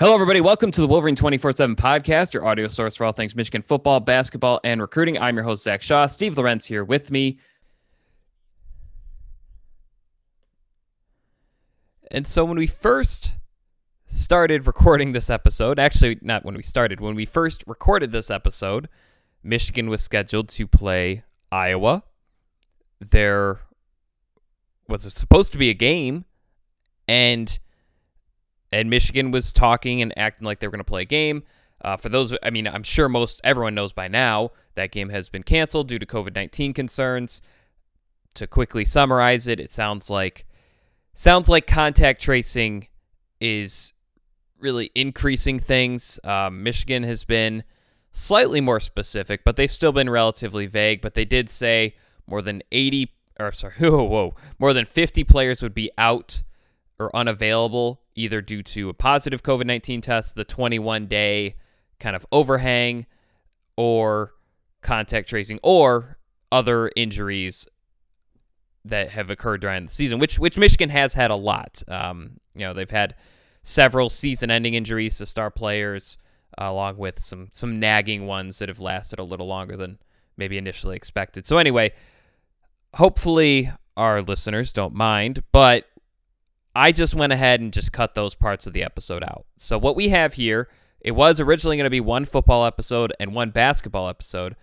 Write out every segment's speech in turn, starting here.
Hello, everybody. Welcome to the Wolverine 24 7 podcast, your audio source for all things Michigan football, basketball, and recruiting. I'm your host, Zach Shaw. Steve Lorenz here with me. And so when we first started recording this episode, actually, not when we started, when we first recorded this episode, Michigan was scheduled to play Iowa. There was supposed to be a game, and and Michigan was talking and acting like they were going to play a game. Uh, for those, I mean, I'm sure most everyone knows by now that game has been canceled due to COVID 19 concerns. To quickly summarize it, it sounds like sounds like contact tracing is really increasing things. Um, Michigan has been slightly more specific, but they've still been relatively vague. But they did say more than 80, or sorry, whoa, whoa, more than 50 players would be out or unavailable either due to a positive COVID 19 test, the 21 day kind of overhang, or contact tracing, or other injuries that have occurred during the season, which which Michigan has had a lot. Um, you know, they've had several season-ending injuries to star players, uh, along with some some nagging ones that have lasted a little longer than maybe initially expected. So anyway, hopefully our listeners don't mind, but I just went ahead and just cut those parts of the episode out. So what we have here, it was originally going to be one football episode and one basketball episode.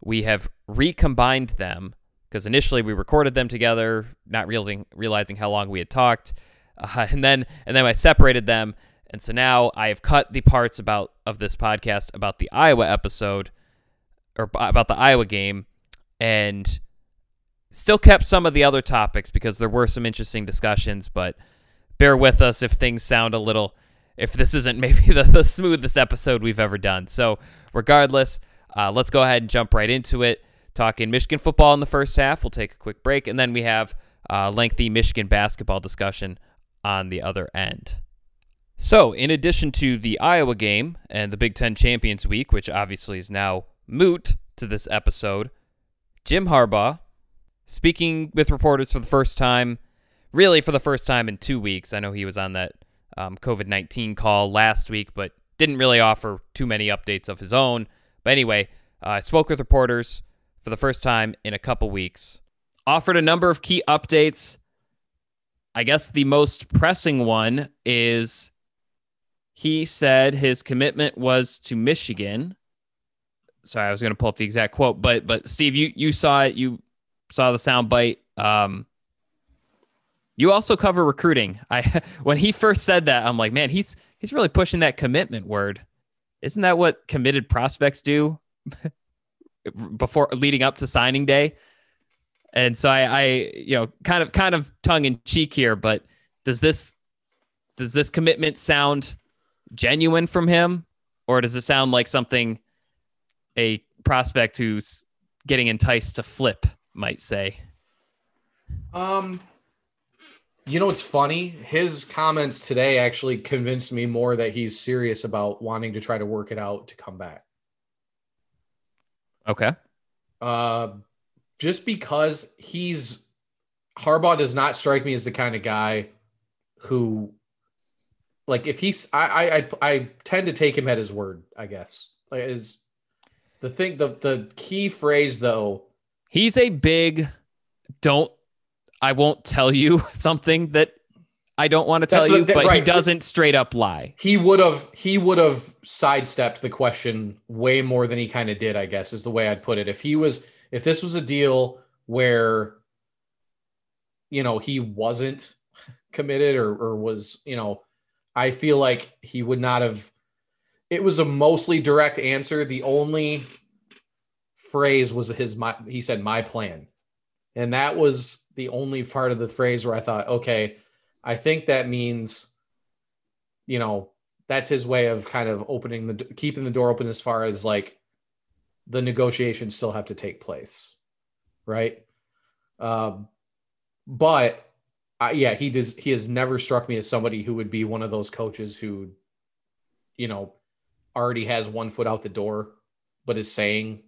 We have recombined them because initially we recorded them together, not realizing realizing how long we had talked, uh, and then and then I separated them, and so now I have cut the parts about of this podcast about the Iowa episode or about the Iowa game, and still kept some of the other topics because there were some interesting discussions, but bear with us if things sound a little if this isn't maybe the, the smoothest episode we've ever done. So regardless, uh, let's go ahead and jump right into it talking Michigan football in the first half. We'll take a quick break, and then we have a lengthy Michigan basketball discussion on the other end. So, in addition to the Iowa game and the Big Ten Champions Week, which obviously is now moot to this episode, Jim Harbaugh, speaking with reporters for the first time, really for the first time in two weeks. I know he was on that um, COVID 19 call last week, but didn't really offer too many updates of his own. But anyway, I uh, spoke with reporters for the first time in a couple weeks. Offered a number of key updates. I guess the most pressing one is he said his commitment was to Michigan. Sorry, I was going to pull up the exact quote, but but Steve, you you saw it. You saw the sound bite. Um, you also cover recruiting. I when he first said that, I'm like, man, he's he's really pushing that commitment word. Isn't that what committed prospects do? before leading up to signing day. And so I, I, you know, kind of kind of tongue in cheek here, but does this does this commitment sound genuine from him, or does it sound like something a prospect who's getting enticed to flip might say? Um, you know, it's funny. His comments today actually convinced me more that he's serious about wanting to try to work it out to come back. Okay. Uh, just because he's Harbaugh does not strike me as the kind of guy who, like, if he's I I I tend to take him at his word. I guess like is the thing the the key phrase though. He's a big don't. I won't tell you something that I don't want to tell you, but right. he doesn't straight up lie. He would have he would have sidestepped the question way more than he kind of did, I guess, is the way I'd put it. If he was if this was a deal where you know he wasn't committed or or was, you know, I feel like he would not have it was a mostly direct answer. The only phrase was his my he said my plan. And that was the only part of the phrase where I thought, okay, I think that means, you know, that's his way of kind of opening the keeping the door open as far as like the negotiations still have to take place, right? Um, but uh, yeah, he does. He has never struck me as somebody who would be one of those coaches who, you know, already has one foot out the door, but is saying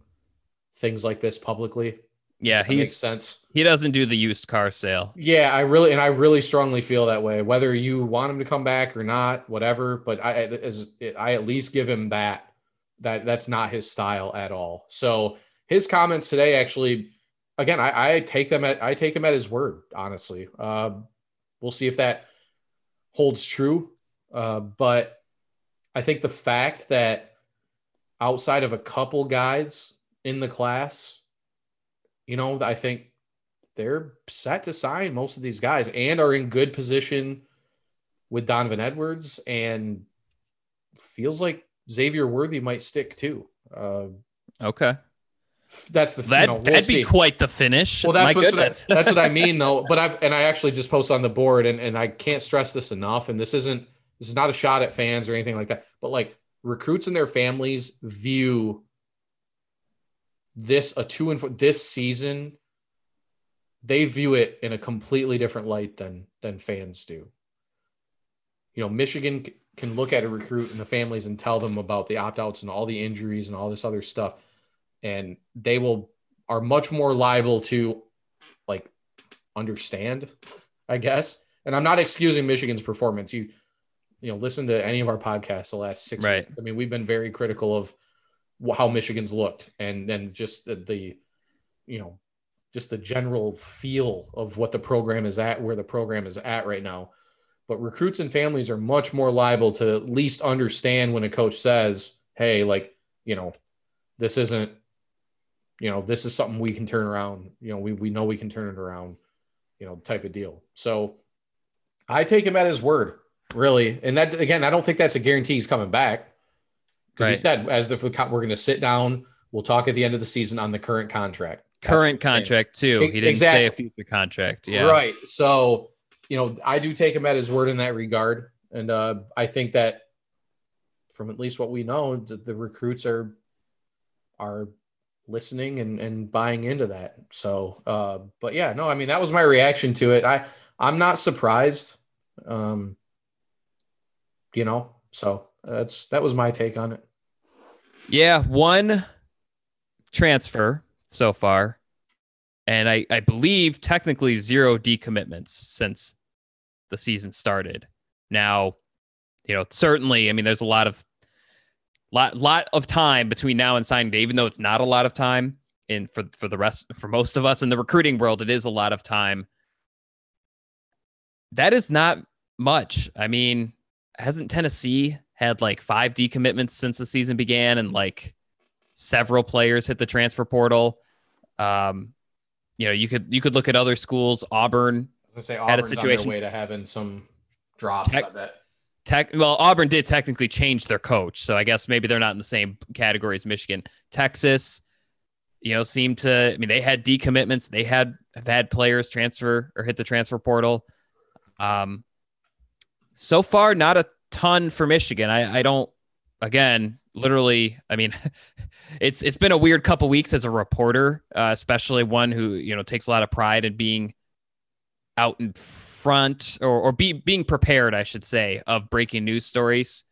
things like this publicly. Yeah, he makes sense. he doesn't do the used car sale. Yeah, I really and I really strongly feel that way. Whether you want him to come back or not, whatever. But I as I at least give him that that that's not his style at all. So his comments today actually, again, I, I take them at I take him at his word. Honestly, uh, we'll see if that holds true. Uh, but I think the fact that outside of a couple guys in the class, you know, I think they're set to sign most of these guys and are in good position with Donovan Edwards and feels like Xavier Worthy might stick too. Uh, Okay, that's the that you know, we'll that'd see. be quite the finish. Well, that's what goodness. that's what I mean though. But I've and I actually just post on the board and and I can't stress this enough. And this isn't this is not a shot at fans or anything like that. But like recruits and their families view this a two and four this season. They view it in a completely different light than than fans do. You know, Michigan can look at a recruit and the families and tell them about the opt outs and all the injuries and all this other stuff, and they will are much more liable to like understand, I guess. And I'm not excusing Michigan's performance. You, you know, listen to any of our podcasts the last six. Right. weeks. I mean, we've been very critical of how Michigan's looked, and then just the, the, you know, just the general feel of what the program is at, where the program is at right now. But recruits and families are much more liable to at least understand when a coach says, "Hey, like, you know, this isn't you know, this is something we can turn around. You know, we, we know we can turn it around, you know, type of deal. So I take him at his word, really. And that, again, I don't think that's a guarantee he's coming back because he said, as the, we're going to sit down, we'll talk at the end of the season on the current contract. Current contract too. He didn't exactly. say a future contract. Yeah, Right. So, you know, I do take him at his word in that regard. And uh, I think that from at least what we know, the, the recruits are are listening and, and buying into that. So uh, but yeah, no, I mean that was my reaction to it. I I'm not surprised. Um, you know, so that's that was my take on it. Yeah, one transfer so far, and I, I believe technically zero decommitments since the season started. Now, you know, certainly, I mean, there's a lot of lot lot of time between now and signing day, even though it's not a lot of time. And for for the rest, for most of us in the recruiting world, it is a lot of time. That is not much. I mean, hasn't Tennessee had like five decommitments since the season began and like several players hit the transfer portal? Um, you know, you could you could look at other schools. Auburn, I was gonna say a Auburn's on situation- their way to having some drops. Tech- I bet. Tech. Well, Auburn did technically change their coach, so I guess maybe they're not in the same category as Michigan. Texas, you know, seemed to. I mean, they had decommitments. They had have had players transfer or hit the transfer portal. Um, so far, not a ton for Michigan. I, I don't. Again, literally, I mean, it's it's been a weird couple weeks as a reporter, uh, especially one who you know takes a lot of pride in being out in front or, or be being prepared, I should say, of breaking news stories.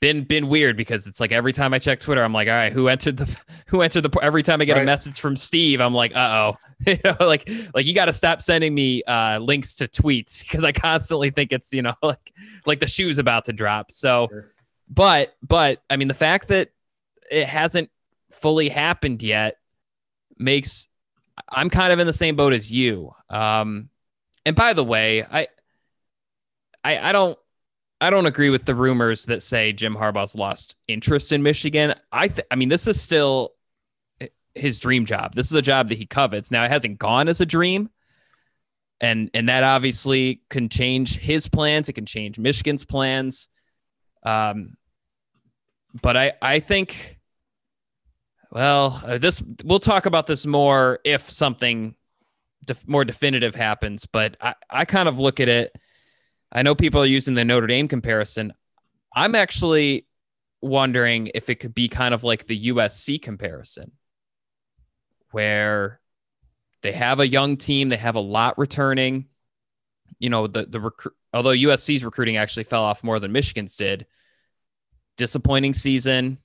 Been been weird because it's like every time I check Twitter, I'm like, all right, who entered the who entered the every time I get Right. a message from Steve, I'm like, uh oh. you know, like like you gotta stop sending me uh links to tweets because I constantly think it's, you know, like like the shoe's about to drop. So Sure. but but I mean the fact that it hasn't fully happened yet makes I'm kind of in the same boat as you. Um, and by the way, I, I I don't I don't agree with the rumors that say Jim Harbaugh's lost interest in Michigan. I th- I mean this is still his dream job. This is a job that he covets. Now it hasn't gone as a dream. And and that obviously can change his plans. It can change Michigan's plans. Um, but I I think well, uh, this we'll talk about this more if something def- more definitive happens. But I, I kind of look at it. I know people are using the Notre Dame comparison. I'm actually wondering if it could be kind of like the USC comparison, where they have a young team, they have a lot returning. You know, the the recruit although USC's recruiting actually fell off more than Michigan's did. Disappointing season.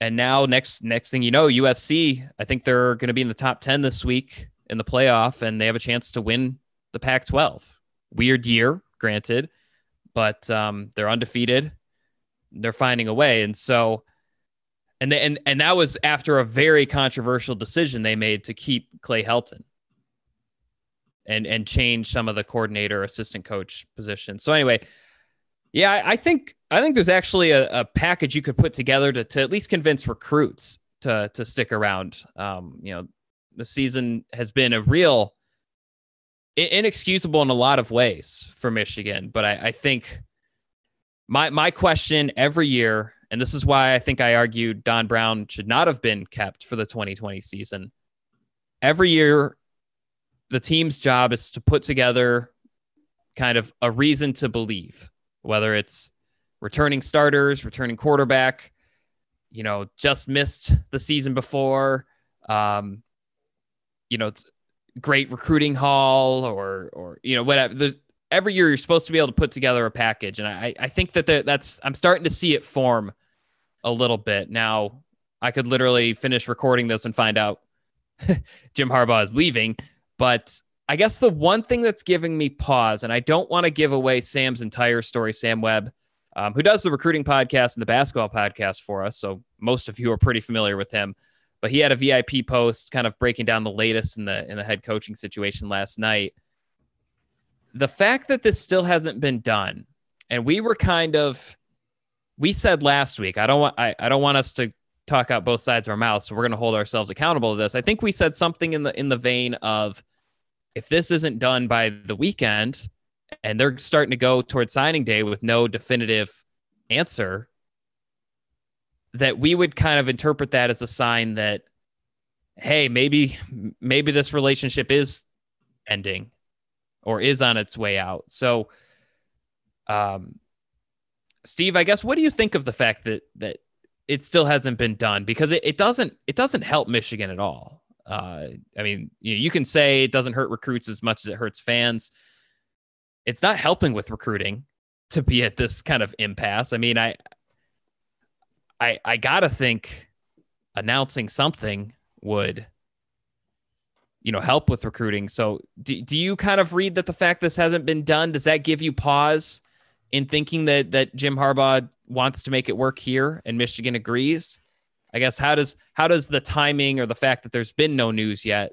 And now next next thing you know, USC, I think they're going to be in the top 10 this week in the playoff and they have a chance to win the Pac-12. Weird year, granted, but um, they're undefeated. They're finding a way and so and they, and and that was after a very controversial decision they made to keep Clay Helton and and change some of the coordinator assistant coach positions. So anyway, yeah, I, I think I think there's actually a, a, package you could put together to, to at least convince recruits to to stick around. Um, you know, the season has been a real inexcusable in a lot of ways for Michigan, but I, I think my my question every year, and this is why I think I argued Don Brown should not have been kept for the 2020 season. Every year, the team's job is to put together kind of a reason to believe, whether it's returning starters, returning quarterback, you know, just missed the season before, um, you know, it's great recruiting haul or, or, you know, whatever. There's, every year you're supposed to be able to put together a package. And I, I think that that's, I'm starting to see it form a little bit. Now I could literally finish recording this and find out Jim Harbaugh is leaving. But I guess the one thing that's giving me pause, and I don't want to give away Sam's entire story, Sam Webb, um, who does the recruiting podcast and the basketball podcast for us. So most of you are pretty familiar with him. But he had a VIP post kind of breaking down the latest in the in the head coaching situation last night. The fact that this still hasn't been done, and we were kind of we said last week, I don't want I, I don't want us to talk out both sides of our mouths. So we're going to hold ourselves accountable to this. I think we said something in the in the vein of if this isn't done by the weekend and they're starting to go towards signing day with no definitive answer, that we would kind of interpret that as a sign that hey, maybe maybe this relationship is ending or is on its way out. So um Steve, I guess what do you think of the fact that that it still hasn't been done because it, it doesn't it doesn't help Michigan at all. Uh, I mean, you, know, you can say it doesn't hurt recruits as much as it hurts fans. It's not helping with recruiting to be at this kind of impasse. I mean, I I I gotta think announcing something would you know help with recruiting. So do, do you kind of read that the fact this hasn't been done does that give you pause in thinking that that Jim Harbaugh wants to make it work here and Michigan agrees. I guess how does how does the timing or the fact that there's been no news yet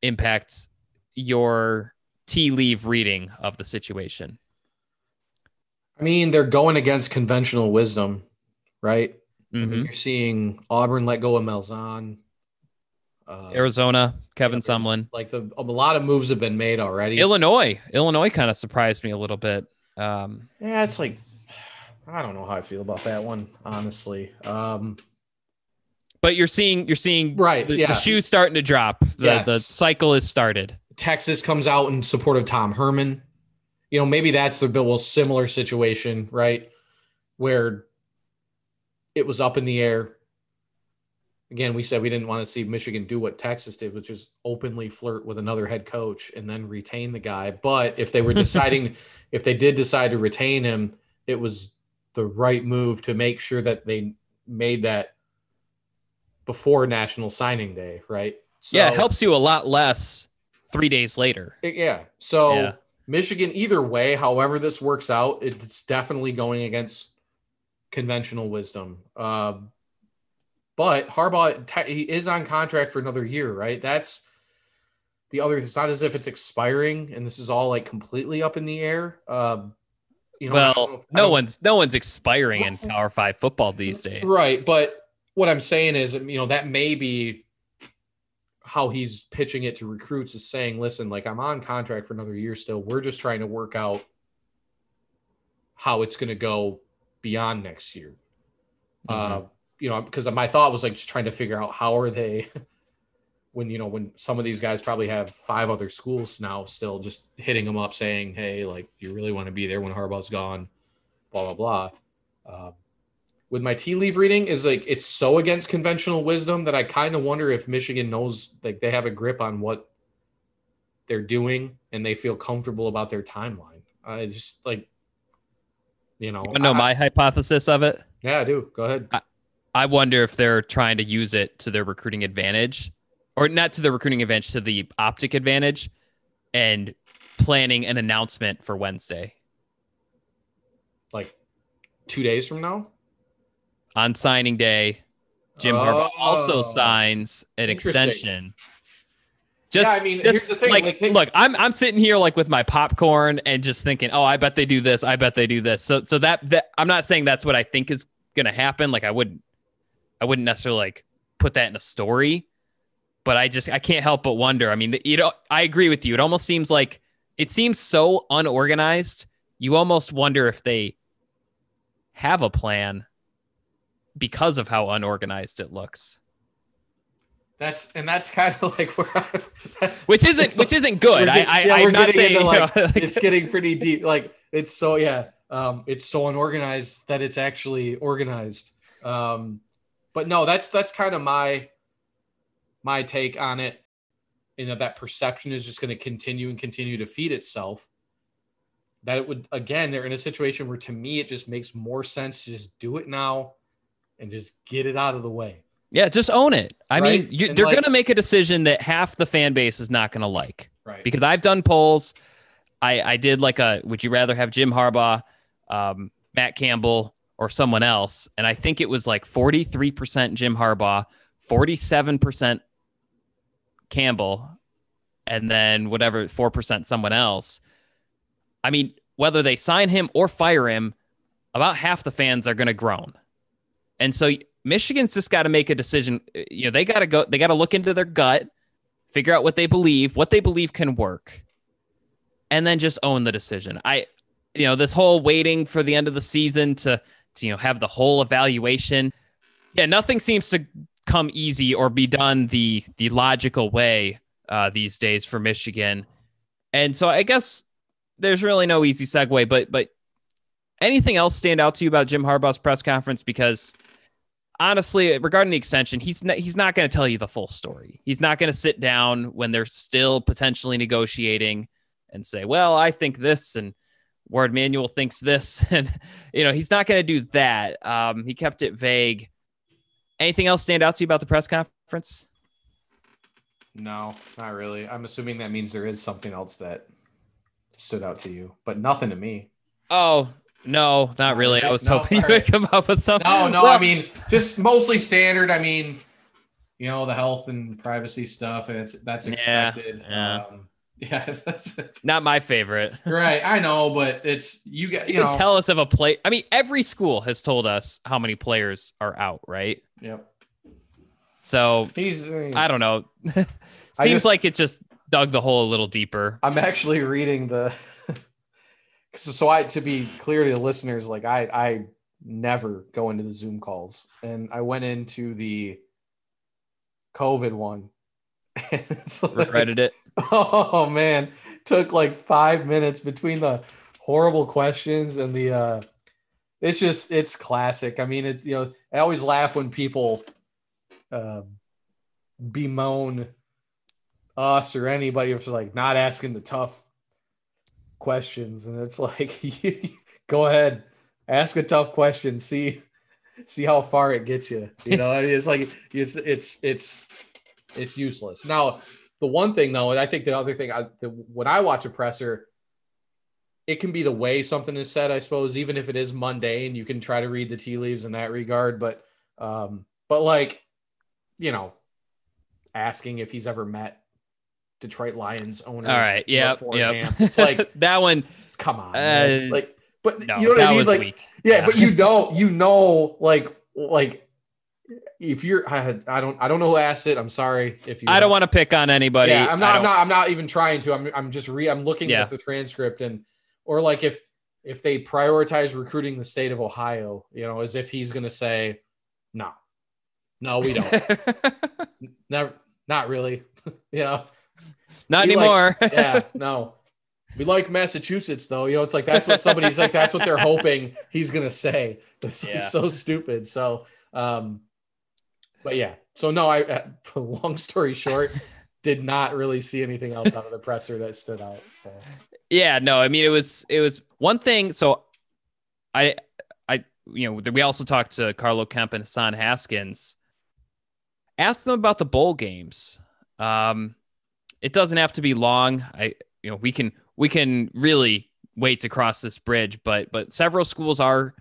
impact your tea leave reading of the situation? I mean, they're going against conventional wisdom, right? Mm-hmm. I mean, you're seeing Auburn let go of Malzahn. Uh, Arizona, Kevin yeah, Sumlin. Like the a lot of moves have been made already. Illinois, Illinois kind of surprised me a little bit. Um, yeah, it's like I don't know how I feel about that one, honestly. Um, but you're seeing you're seeing right the, yeah. the shoe starting to drop. The, yes. the cycle is started. Texas comes out in support of Tom Herman. You know, maybe that's the Bill Will similar situation, right? Where it was up in the air. Again, we said we didn't want to see Michigan do what Texas did, which is openly flirt with another head coach and then retain the guy. But if they were deciding, if they did decide to retain him, it was the right move to make sure that they made that before National Signing Day, right? So, yeah, it helps you a lot less three days later. yeah. So yeah. Michigan, either way, however this works out, it's definitely going against conventional wisdom. Uh, but Harbaugh, he is on contract for another year, right? That's the other. It's not as if it's expiring, and this is all like completely up in the air. Um, you know, well, no one's no one's expiring in Power Five football these days, right? But what I'm saying is, you know, that may be how he's pitching it to recruits is saying, listen, like I'm on contract for another year still. We're just trying to work out how it's going to go beyond next year. Mm-hmm. Uh, you know, because my thought was like just trying to figure out how are they when you know when some of these guys probably have five other schools now still just hitting them up saying hey like you really want to be there when harbaugh's gone blah blah blah. Um, with my tea leaf reading is like it's so against conventional wisdom that I kind of wonder if Michigan knows like they have a grip on what they're doing and they feel comfortable about their timeline. Uh, it's just like you know. I know I- my hypothesis of it. yeah, I do. Go ahead. I wonder if they're trying to use it to their recruiting advantage, or not to the recruiting advantage, to the optic advantage, and planning an announcement for Wednesday Like two days from now. on signing day. Jim Harbaugh also Oh. signs an extension. Just, Yeah, I mean, just here's the thing, Like, like, look, I'm I'm sitting here like with my popcorn and just thinking, oh, I bet they do this. I bet they do this. So, so that that I'm not saying that's what I think is gonna happen. Like, I wouldn't, I wouldn't necessarily like put that in a story, but I just I can't help but wonder. I mean, you know, I agree with you. It almost seems like it seems so unorganized. You almost wonder if they have a plan because of how unorganized it looks. That's and that's kind of like where I, which isn't which isn't good. we're I, I yeah, I'm not saying into, you know, like, like- it's getting pretty deep. Like it's so yeah, um, it's so unorganized that it's actually organized. Um, but no, that's that's kind of my my take on it. You know that perception is just going to continue and continue to feed itself. That it would again, they're in a situation where to me it just makes more sense to just do it now and just get it out of the way. yeah, just own it. I mean, you, they're like- going to make a decision that half the fan base is not going to like Right. because I've done polls. I I did like a would you rather have Jim Harbaugh, um, Matt Campbell, or someone else? And I think it was like 43% Jim Harbaugh, 47% Campbell, and then whatever 4% someone else. I mean, whether they sign him or fire him, about half the fans are going to groan. And so Michigan's just got to make a decision. You know, they got to go, they got to look into their gut, figure out what they believe, what they believe can work, and then just own the decision. I, you know, this whole waiting for the end of the season to, to you know, have the whole evaluation. Yeah, nothing seems to come easy or be done the the logical way uh, these days for Michigan. And so I guess there's really no easy segue, but but anything else stand out to you about Jim Harbaugh's press conference? Because honestly, regarding the extension, he's not, he's not going to tell you the full story. He's not going to sit down when they're still potentially negotiating and say, "Well, I think this," and Warde Manuel thinks this, and you know he's not going to do that. Um, he kept it vague. Anything else stand out to you about the press conference? No, not really. I'm assuming that means there is something else that stood out to you, but nothing to me. Oh no, not really. I was No, hoping you would come up with something. No, no, Well, I mean just mostly standard. I mean, you know, the health and privacy stuff, and it's that's Yeah, expected. yeah. Um, yeah, that's, not my favorite. right. I know, but it's you get You, you can tell us of a play. I mean, every school has told us how many players are out, right? Yep. So He's, he's. I don't know. Seems just- like it just dug the hole a little deeper. I'm actually reading the. so I to be clear to the listeners, like I I never go into the Zoom calls, and I went into the COVID one. Like- Regretted it. Oh man, took like five minutes between the horrible questions and the. uh It's just it's classic. I mean, it you know I always laugh when people uh, bemoan us or anybody for like not asking the tough questions, and it's like go ahead, ask a tough question, see see how far it gets you. You know, I mean, it's like it's it's it's it's useless. Now, the one thing though, and I think the other thing, I, the, when I watch a presser, it can be the way something is said, I suppose, even if it is mundane, you can try to read the tea leaves in that regard. But, um, but like, you know, asking if he's ever met Detroit Lions owner. All right. Yeah. Yep. It's like, that one. come on. Uh, like, but No, you know what I mean? Like, weak. yeah, but you know, you know, like, like if you're, I, had, I don't, I don't know who asked it. I'm sorry if you. I don't want to pick on anybody. Yeah, I'm not. I'm don't- I'm not even trying to. I'm. I'm just re. I'm looking Yeah. at the transcript and, or like if if they prioritize recruiting the state of Ohio, you know, as if he's going to say, no, no, we don't. Never. Not really. you know. not like- anymore. Yeah. No. We like Massachusetts, though. You know, it's like that's what somebody's like. That's what they're hoping he's gonna say. Like Yeah. so stupid. So, um, but yeah. So no, I. uh, Long story short, did not really see anything else out of the presser that stood out. So Yeah, no, I mean it was it was one thing. So I I you know we also talked to Carlo Kemp and Hassan Haskins. Asked them about the bowl games. Um, it doesn't have to be long. I you know we can we can really wait to cross this bridge, but but several schools are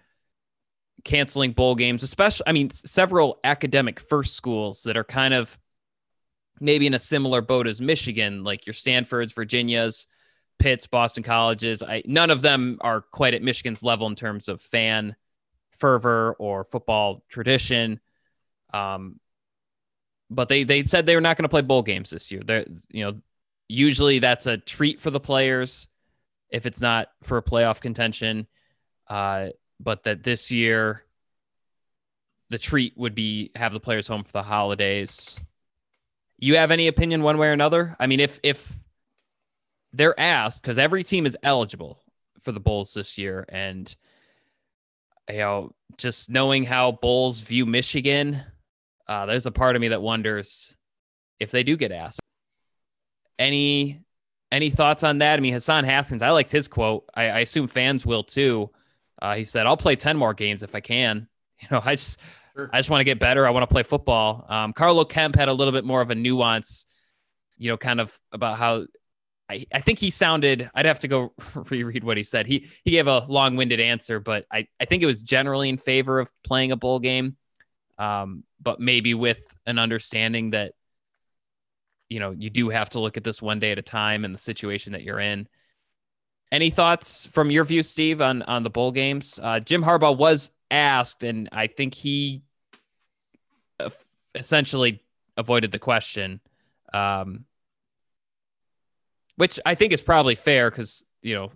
canceling bowl games, especially I mean several academic first schools that are kind of maybe in a similar boat as Michigan, like your Stanfords, Virginias. Pitts, Boston colleges. I none of them are quite at Michigan's level in terms of fan fervor or football tradition. Um, but they they said they were not going to play bowl games this year. They you know usually that's a treat for the players if it's not for a playoff contention. Uh, but that this year the treat would be have the players home for the holidays. You have any opinion one way or another? I mean, if if they're asked because every team is eligible for the Bulls this year, and you know, just knowing how Bulls view Michigan, uh, there's a part of me that wonders if they do get asked. Any any thoughts on that? I mean, Hassan Haskins, I liked his quote. I, I assume fans will too. Uh, he said, "I'll play ten more games if I can." You know, I just Sure. I just want to get better. I want to play football. Um, Carlo Kemp had a little bit more of a nuance, you know, kind of about how I, I think he sounded I'd have to go reread what he said. He he gave a long-winded answer, but I, I think it was generally in favor of playing a bowl game. Um, but maybe with an understanding that you know, you do have to look at this one day at a time and the situation that you're in. Any thoughts from your view, Steve, on on the bowl games? Uh, Jim Harbaugh was asked, and I think he uh, essentially avoided the question. Um, which I think is probably fair because you know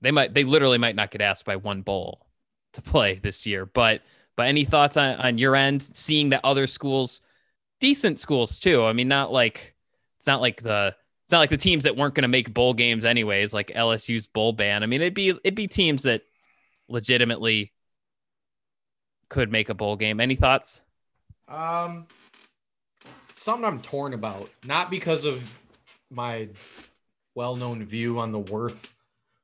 they might they literally might not get asked by one bowl to play this year. But but any thoughts on, on your end, seeing that other schools, decent schools too. I mean, not like it's not like the it's not like the teams that weren't going to make bowl games anyways, like LSU's bowl ban. I mean, it'd be it'd be teams that legitimately could make a bowl game. Any thoughts? Um, something I'm torn about, not because of my well-known view on the worth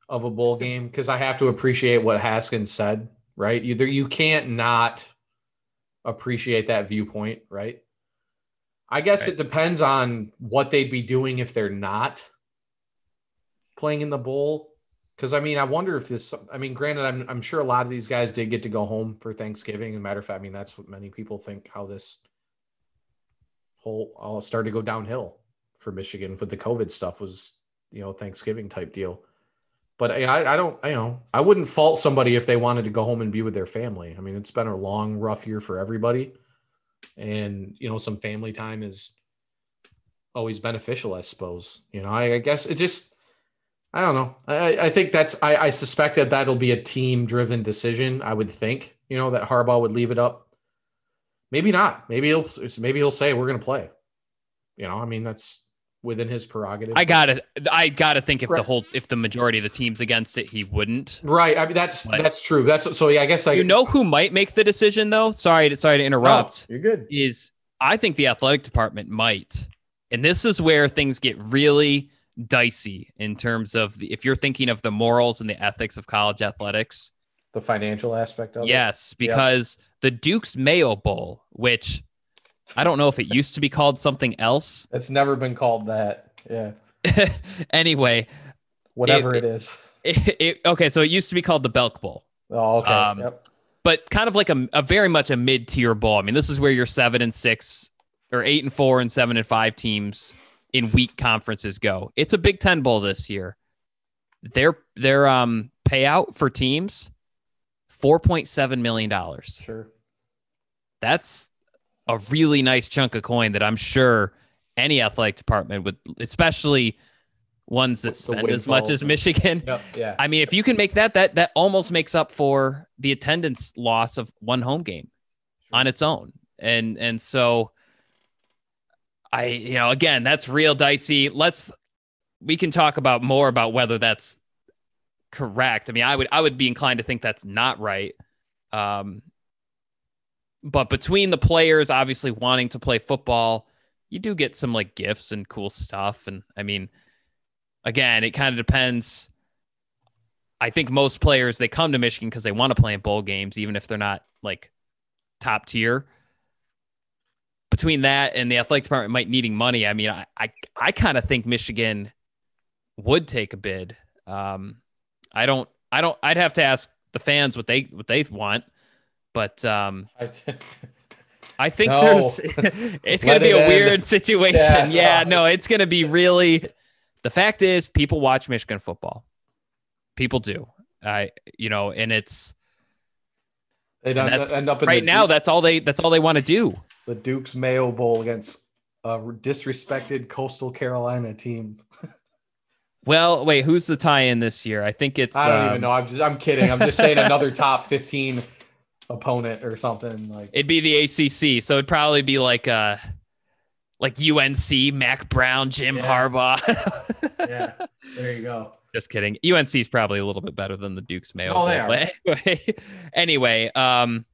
of a bowl game, because I have to appreciate what Haskins said. Right, either you can't not appreciate that viewpoint. Right. I guess Right. it depends on what they'd be doing if they're not playing in the bowl. Because I mean, I wonder if this. I mean, granted, I'm I'm sure a lot of these guys did get to go home for Thanksgiving. As a matter of fact, I mean that's what many people think how this whole all started to go downhill for Michigan with the COVID stuff was you know Thanksgiving type deal. But I I I don't you know I wouldn't fault somebody if they wanted to go home and be with their family. I mean, it's been a long, rough year for everybody, and you know some family time is always beneficial, I suppose. You know, I, I guess it just I don't know. I, I think that's I, I suspect that that'll be a team driven decision. I would think you know that Harbaugh would leave it up. Maybe not. Maybe he'll maybe he'll say we're going to play. You know, I mean that's within his prerogative. I gotta I gotta think if the whole if the majority of the teams against it, he wouldn't. right. I mean that's Like- that's true. That's so. Yeah, I guess I. You know who might make the decision though? Sorry to sorry to No, interrupt. you're good. Is I think the athletic department might. And this is where things get really dicey in terms of the, if you're thinking of the morals and the ethics of college athletics. The financial aspect of it. Yes, because the Duke's Mayo Bowl, which I don't know if it used to be called something else. It's never been called that. Yeah. anyway, Whatever It- it is. it, it, okay, so it used to be called the Belk Bowl. Oh, okay. um, yep. but kind of like a, a very much a mid tier bowl. I mean, this is where your seven and six or eight and four and seven and five teams in weak conferences go. It's a Big Ten bowl this year. Their their um payout for teams four point seven million dollars. Sure. That's a really nice chunk of coin that I'm sure any athletic department would, especially ones that spend as much as Michigan. Yep. Yeah. I mean, if you can make that, that that almost makes up for the attendance loss of one home game on its own. And and so I, you know, again, that's real dicey. Let's we can talk about more about whether that's correct. I mean, I would I would be inclined to think that's not right. Um, but between the players obviously wanting to play football, you do get some like gifts and cool stuff. And I mean, again, it kind of depends. I think most players they come to Michigan because they want to play in bowl games, even if they're not like top tier. Between that and the athletic department might needing money, I mean, I I, I kind of think Michigan would take a bid. Um, I don't, I don't, I'd have to ask the fans what they what they want, but um, I think No. there's it's going to be a end. weird situation. Yeah, Yeah, no. no, it's going to be really. The fact is, people watch Michigan football. People do. I, you know, and it's They'd and end, up in right now. Duke- That's all they. That's all they want to do. the Duke's Mayo Bowl against a disrespected Coastal Carolina team. Well, wait, who's the tie-in this year? I think it's. I don't um, even know. I'm just I'm kidding. I'm just saying another top 15 opponent or something like It'd be the ACC, so it'd probably be like uh, like UNC, Mack Brown, Jim Yeah. Harbaugh. Yeah. There you go. Just kidding. UNC is probably a little bit better than the Duke's Mayo. Oh, they anyway, um,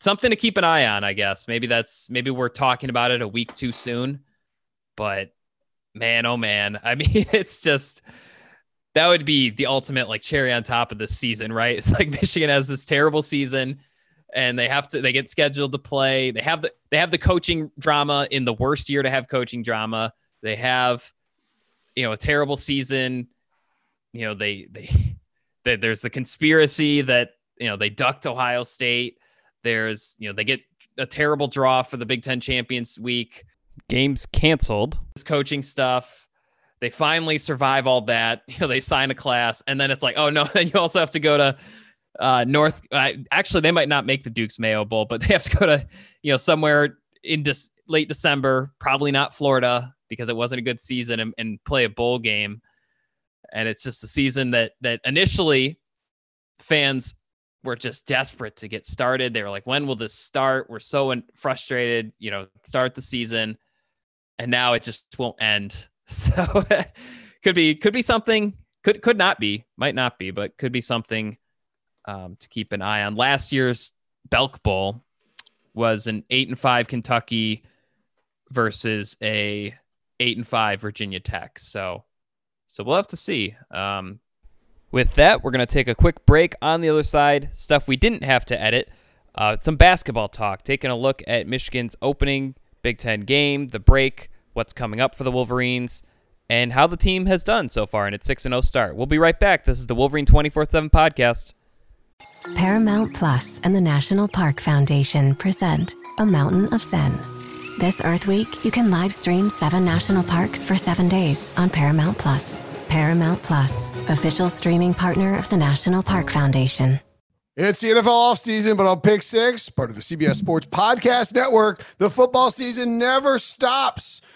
something to keep an eye on, I guess. Maybe that's maybe we're talking about it a week too soon, but man, oh man, I mean, it's just that would be the ultimate like cherry on top of the season, right? It's like Michigan has this terrible season. And they have to. They get scheduled to play. They have the. They have the coaching drama in the worst year to have coaching drama. They have, you know, a terrible season you know they they, they there's the conspiracy that you know they ducked Ohio State. There's you know they get a terrible draw for the Big Ten Champions Week. Games canceled. This coaching stuff. They finally survive all that. You know they sign a class, and then it's like, oh no, then you also have to go to uh, North. Uh, actually, they might not make the Duke's Mayo Bowl, but they have to go to you know somewhere in dis- late December, probably not Florida because it wasn't a good season, and, and play a bowl game and it's just a season that that initially fans were just desperate to get started. They were like, "When will this start?" We're so frustrated, you know, start the season, and now it just won't end. So could be could be something. Could could not be. Might not be, but could be something um, to keep an eye on. Last year's Belk Bowl was an eight and five Kentucky versus a eight and five Virginia Tech. So so we'll have to see. Um, with that, we're going to take a quick break. On the other side, stuff we didn't have to edit. Uh, some basketball talk. Taking a look at Michigan's opening Big Ten game, the break, what's coming up for the Wolverines, and how the team has done so far in its 6 0 start. We'll be right back. This is the Wolverine 24 7 podcast. Paramount Plus and the National Park Foundation present A Mountain of Zen. This Earth Week, you can live stream seven national parks for seven days on Paramount Plus. Paramount Plus, official streaming partner of the National Park Foundation. It's the NFL offseason, but on Pick Six, part of the CBS Sports Podcast Network, the football season never stops.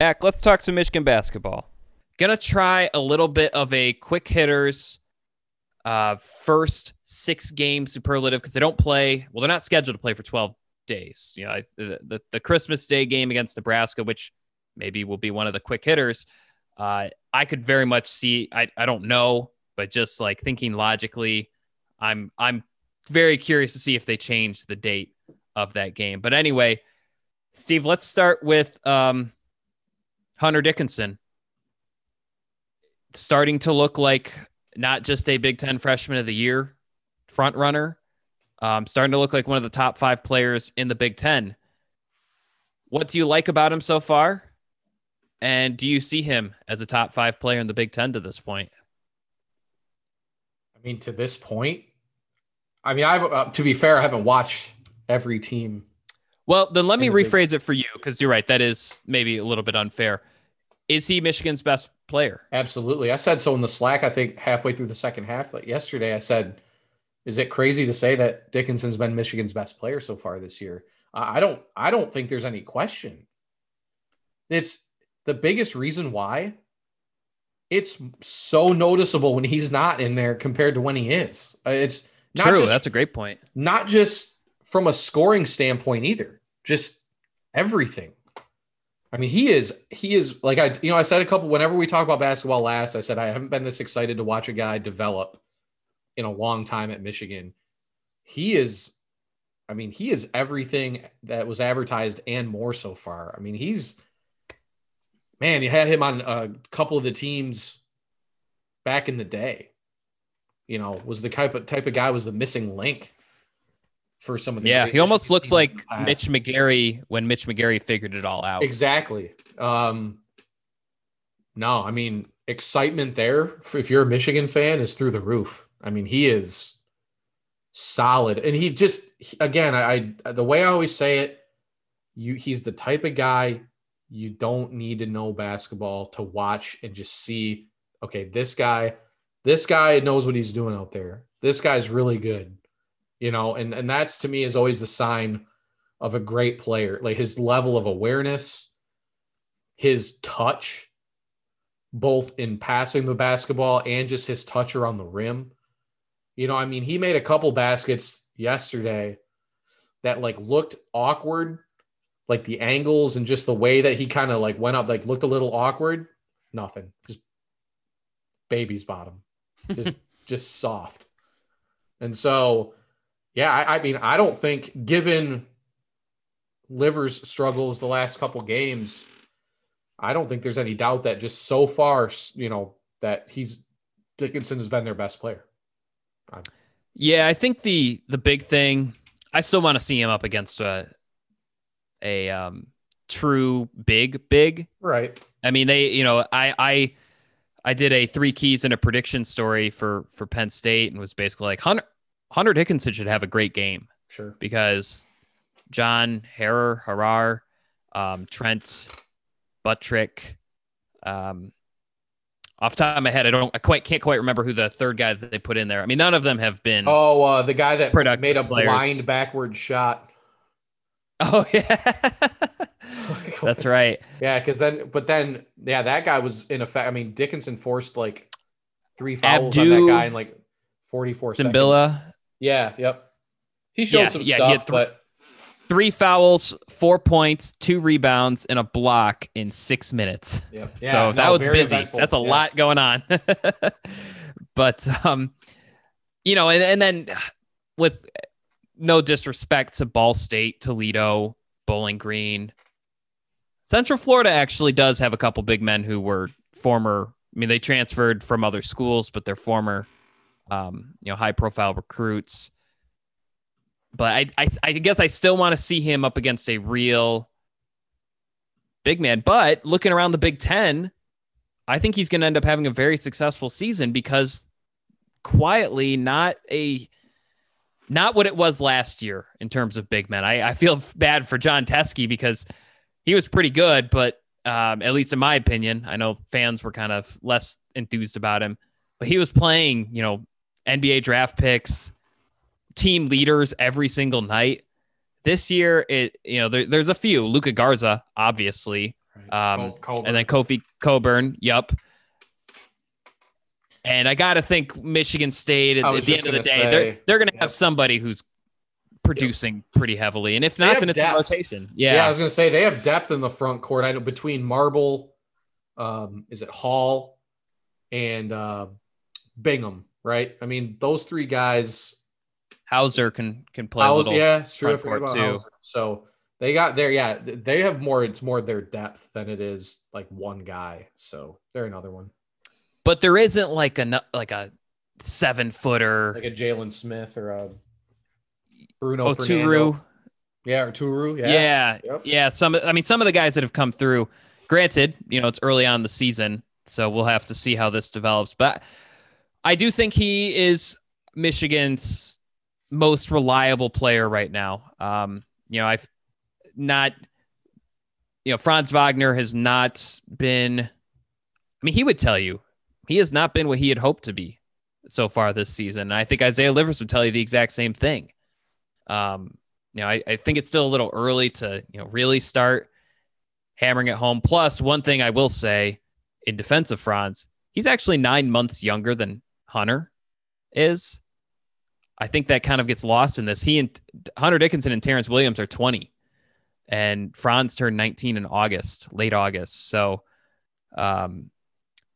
Back, let's talk some Michigan basketball. Gonna try a little bit of a quick hitters uh, first six game superlative because they don't play. Well, they're not scheduled to play for 12 days. You know, I, the, the the Christmas Day game against Nebraska, which maybe will be one of the quick hitters. Uh, I could very much see. I, I don't know, but just like thinking logically, I'm I'm very curious to see if they change the date of that game. But anyway, Steve, let's start with um, Hunter Dickinson starting to look like not just a Big Ten freshman of the year front runner, um, starting to look like one of the top five players in the Big Ten. What do you like about him so far? And do you see him as a top five player in the Big Ten to this point? I mean, to this point, I mean, I've uh, to be fair, I haven't watched every team. Well, then let me rephrase it for you because you're right. That is maybe a little bit unfair. is he Michigan's best player? Absolutely. I said so in the Slack. I think halfway through the second half, like yesterday, I said, "Is it crazy to say that Dickinson's been Michigan's best player so far this year?" I I don't. I don't think there's any question. It's the biggest reason why. It's so noticeable when he's not in there compared to when he is. Uh, It's not True, just that's a great point. not just from a scoring standpoint either, just everything. I mean, he is he is like I you know I said a couple whenever we talk about basketball last, I said I haven't been this excited to watch a guy develop in a long time at Michigan. He is I mean, he is everything that was advertised and more so far. I mean, he's man, you had him on a couple of the teams back in the day. You know, was the type of type of guy was the missing link for some of the Yeah, he almost looks like. Mitch McGary when Mitch McGary figured it all out. Exactly. Um, no, I mean, excitement there if you're a Michigan fan is through the roof. I mean, he is solid, and he just again, I, I the way I always say it, you he's the type of guy you don't need to know basketball to watch and just see. Okay, this guy, this guy knows what he's doing out there. This guy's really good, you know, and and that's to me is always the sign of a great player, like his level of awareness, his touch, both in passing the basketball and just his touch around the rim. You know, I mean, he made a couple baskets yesterday that like looked awkward, like the angles and just the way that he kind of like went up, like looked a little awkward. Nothing, just baby's bottom, just just soft. And so, yeah, I, I mean, I don't think given Livers struggles the last couple games, I don't think there's any doubt that just so far, you know, that he's Dickinson has been their best player. Yeah, I think the the big thing I still want to see him up against a a um true big big. Right. I mean, they you know, I I I did a three keys and a prediction story for for Penn State and was basically like Hunter Hunter Dickinson should have a great game Sure. because John Harrar, Harrar, um, Trent, Buttrick, um, off top of my head, I don't, I quite can't quite remember who the third guy that they put in there. I mean, none of them have been. Oh, uh, the guy that made a players. blind backward shot. Oh, yeah, that's right. Yeah, because then, but then, yeah, that guy was in effect. I mean, Dickinson forced like three fouls on that guy in like 44 seconds. Yeah, yep. He showed Yeah, some yeah, stuff, thr- but three fouls, four points, two rebounds, and a block in six minutes. Yep. so Yeah, that was busy. eventful. That's a Yeah. lot going on. but um, you know, and, and then with no disrespect to Ball State, Toledo, Bowling Green, Central Florida actually does have a couple big men who were former. I mean, they transferred from other schools, but they're former, um, you know, high profile recruits. But I, I, I guess I still want to see him up against a real big man. But looking around the Big Ten, I think he's going to end up having a very successful season because quietly, not a not what it was last year in terms of big men. I, I feel bad for Jon Teske because he was pretty good, but um, at least in my opinion, I know fans were kind of less enthused about him, but he was playing, you know, NBA draft picks, team leaders every single night. This year, it you know there, there's a few. Luka Garza, obviously, um, Col- and then Kofi Cockburn. Yup. And I got to think Michigan State at, at the end of the day, gonna they're they're going to yep. have somebody who's producing pretty heavily, and if not, then it's depth. rotation. Yeah. Yeah, I was gonna say they have depth in the front court. I know between Marble, um, is it Hall, and uh, Bingham, right? I mean, those three guys. Hauser can can play a little. yeah, it's true. I front court, too. So they got there. Yeah, they have more. It's more their depth than it is like one guy. So they're another one, but there isn't like a like a seven footer. like a Jalen Smith or a Bruno oh, Fernando. Oturu. Yeah, or Turu. Yeah. Yeah, Yep. yeah. Some, I mean, some of the guys that have come through. Granted, you know, it's early on the season, so we'll have to see how this develops. But I do think he is Michigan's most reliable player right now. Um, you know, I've not, you know, Franz Wagner has not been I mean, he would tell you he has not been what he had hoped to be so far this season. And I think Isaiah Livers would tell you the exact same thing. Um, you know, I, I think it's still a little early to, you know, really start hammering it home. Plus, one thing I will say in defense of Franz, he's actually nine months younger than Hunter is. I think that kind of gets lost in this. He and Hunter Dickinson and Terrence Williams are 20, and Franz turned 19 in August, late August. So, um,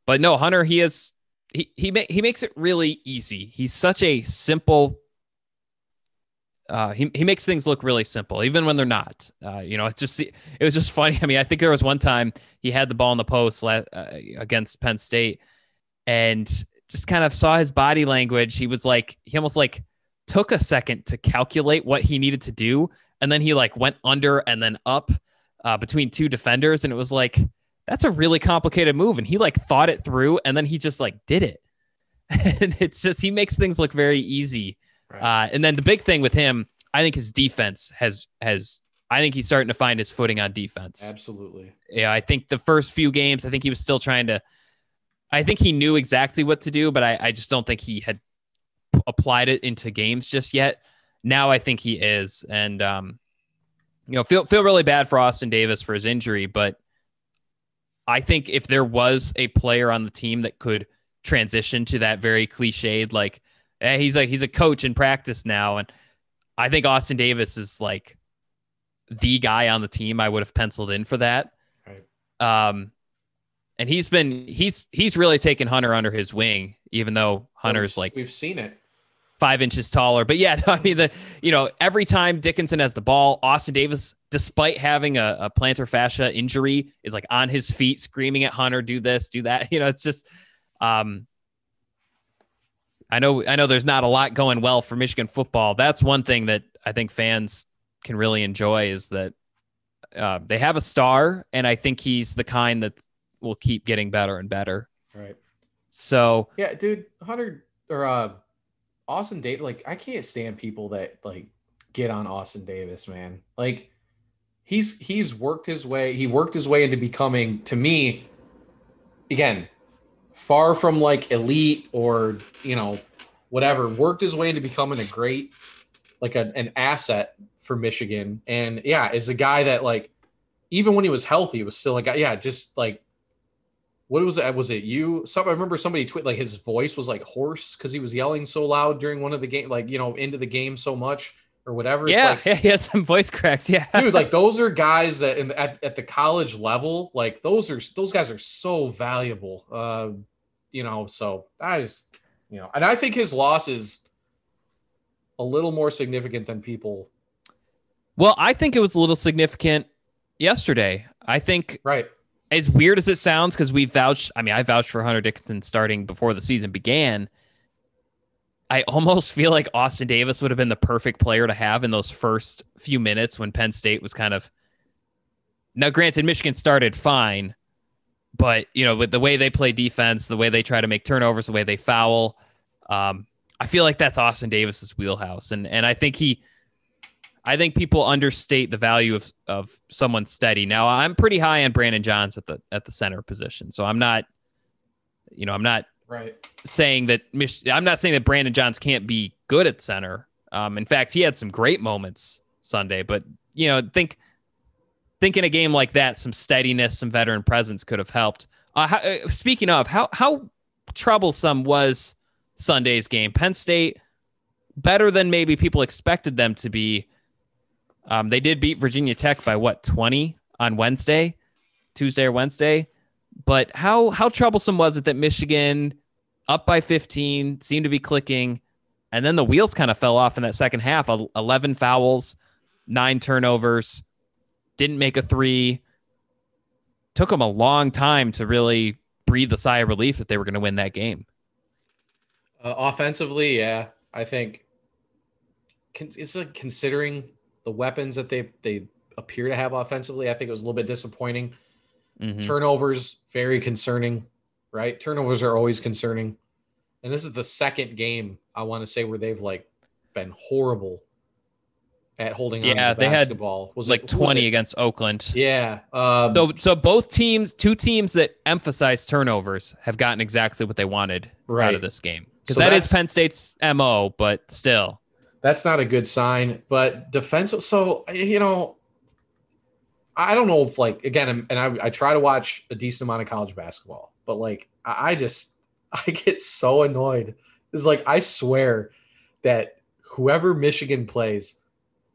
but no, Hunter, he is he he ma- he makes it really easy. He's such a simple. Uh, he he makes things look really simple, even when they're not. Uh, you know, it's just it was just funny. I mean, I think there was one time he had the ball in the post uh, against Penn State, and just kind of saw his body language. He was like he almost like took a second to calculate what he needed to do, and then he like went under and then up uh, between two defenders, and it was like that's a really complicated move. And he like thought it through and then he just like did it. and it's just, he makes things look very easy. Right. Uh, and then the big thing with him, I think his defense has, has, I think he's starting to find his footing on defense. Absolutely. Yeah. I think the first few games, I think he was still trying to, I think he knew exactly what to do, but I, I just don't think he had applied it into games just yet. Now I think he is. And, um, you know, feel, feel really bad for Austin Davis for his injury, but I think if there was a player on the team that could transition to that very cliched, like, eh, he's like he's a coach in practice now, and I think Austin Davis is like the guy on the team. I would have penciled in for that. Right. Um, and he's been he's he's really taken Hunter under his wing, even though Hunter's like we've seen it five inches taller. But yeah, I mean the you know every time Dickinson has the ball, Austin Davis, despite having a, a, plantar fascia injury, is like on his feet screaming at Hunter, "Do this, do that." You know, it's just. Um, I know I know there's not a lot going well for Michigan football. That's one thing that I think fans can really enjoy is that uh, they have a star, and I think he's the kind that will keep getting better and better. Right. So yeah, dude, Hunter or uh, Austin Davis, like I can't stand people that like get on Austin Davis, man. Like he's he's worked his way, he worked his way into becoming to me again, far from like elite or, you know, whatever, worked his way into becoming a great like a, an asset for Michigan. And yeah, is a guy that like even when he was healthy, was still a guy, yeah, just like what was it? Was it you? Some I remember somebody tweet like his voice was like hoarse because he was yelling so loud during one of the game, like you know, into the game so much or whatever. Yeah, like, yeah, he had some voice cracks. Yeah, dude, like those are guys that in, at at the college level, like those are those guys are so valuable. Uh, you know, so I just you know, and I think his loss is a little more significant than people. Well, I think it was a little significant yesterday. I think right as weird as it sounds, because we vouched, I mean, I vouched for Hunter Dickinson starting before the season began. I almost feel like Austin Davis would have been the perfect player to have in those first few minutes when Penn State was kind of. Now, granted, Michigan started fine, but you know, with the way they play defense, the way they try to make turnovers, the way they foul, um, I feel like that's Austin Davis's wheelhouse, and and I think he I think people understate the value of of someone steady. Now, I'm pretty high on Brandon Johns at the at the center position, so I'm not, you know, I'm not right saying that I'm not saying that Brandon Johns can't be good at center. Um, in fact, he had some great moments Sunday, but you know, think think in a game like that, some steadiness, some veteran presence could have helped. Uh, how, uh, speaking of, how how troublesome was Sunday's game? Penn State better than maybe people expected them to be um, they did beat Virginia Tech by what 20 on Wednesday, Tuesday or Wednesday. But how how troublesome was it that Michigan up by 15 seemed to be clicking, and then the wheels kind of fell off in that second half. 11 fouls, nine turnovers, didn't make a three. Took them a long time to really breathe a sigh of relief that they were going to win that game. Uh, offensively, yeah, I think it's like considering the weapons that they they appear to have offensively. I think it was a little bit disappointing. Mm-hmm. Turnovers very concerning, right? Turnovers are always concerning. And this is the second game I want to say where they've like been horrible at holding on Yeah, to the they had, basketball. was like it, who was 20 against Oakland. Yeah. Um, So so both teams, two teams that emphasize turnovers have gotten exactly what they wanted out of this game. Because So that's- Penn State's MO, but still. That's not a good sign. But defensive, so you know, I don't know if like again, and I, I try to watch a decent amount of college basketball, but like I I just I get so annoyed. It's like I swear that whoever Michigan plays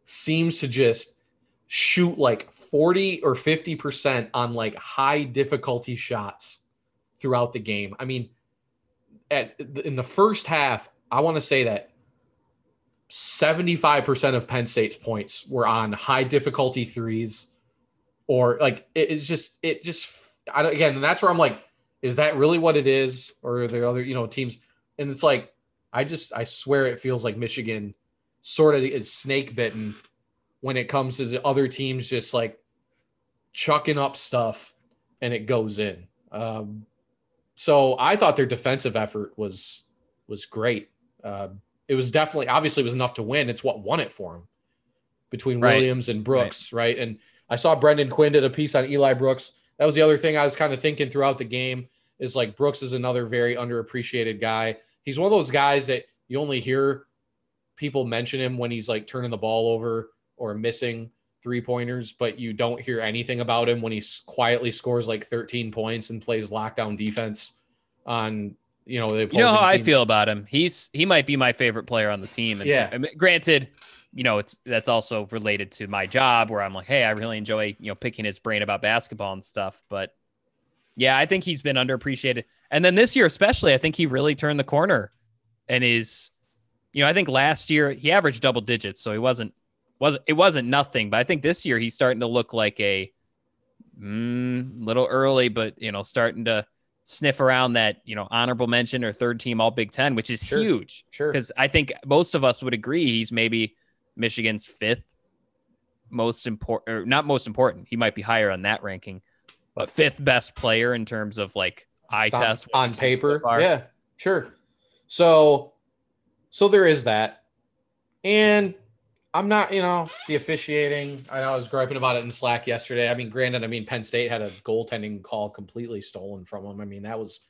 seems to just shoot like 40 or 50% on like high difficulty shots throughout the game. I mean, at in the first half, I want to say that 75% of Penn State's points were on high difficulty threes or like it is just it just I don't again, that's where I'm like is that really what it is or are there other, you know, teams and it's like I just I swear it feels like Michigan sort of is snake bitten when it comes to the other teams just like chucking up stuff and it goes in. Um, so I thought their defensive effort was was great. Uh, it was definitely obviously it was enough to win. It's what won it for him between Right. Williams and Brooks, right. And I saw Brendan Quinn did a piece on Eli Brooks. That was the other thing I was kind of thinking throughout the game is like Brooks is another very underappreciated guy. He's one of those guys that you only hear people mention him when he's like turning the ball over or missing three pointers, but you don't hear anything about him when he quietly scores like 13 points and plays lockdown defense on you know the You know how I feel about him. He's he might be my favorite player on the team. And Yeah. I mean, granted, you know, it's that's also related to my job where I'm like, hey, I really enjoy, you know, picking his brain about basketball and stuff. But yeah, I think he's been underappreciated. And then this year, especially, I think he really turned the corner and is, you know, I think last year he averaged double digits, so he wasn't wasn't it wasn't nothing. But I think this year he's starting to look like a mm, little early, but you know, starting to sniff around that you know honorable mention or third team All Big Ten, which is Sure. huge. Sure. because I think most of us would agree he's maybe Michigan's fifth most important, or not most important. He might be higher on that ranking, but fifth best player in terms of like eye on, test on we've so paper. yeah, sure. So, so there is that, and I'm not, you know, the officiating. I know I was griping about it in Slack yesterday. I mean, granted, I mean Penn State had a goaltending call completely stolen from them. I mean, that was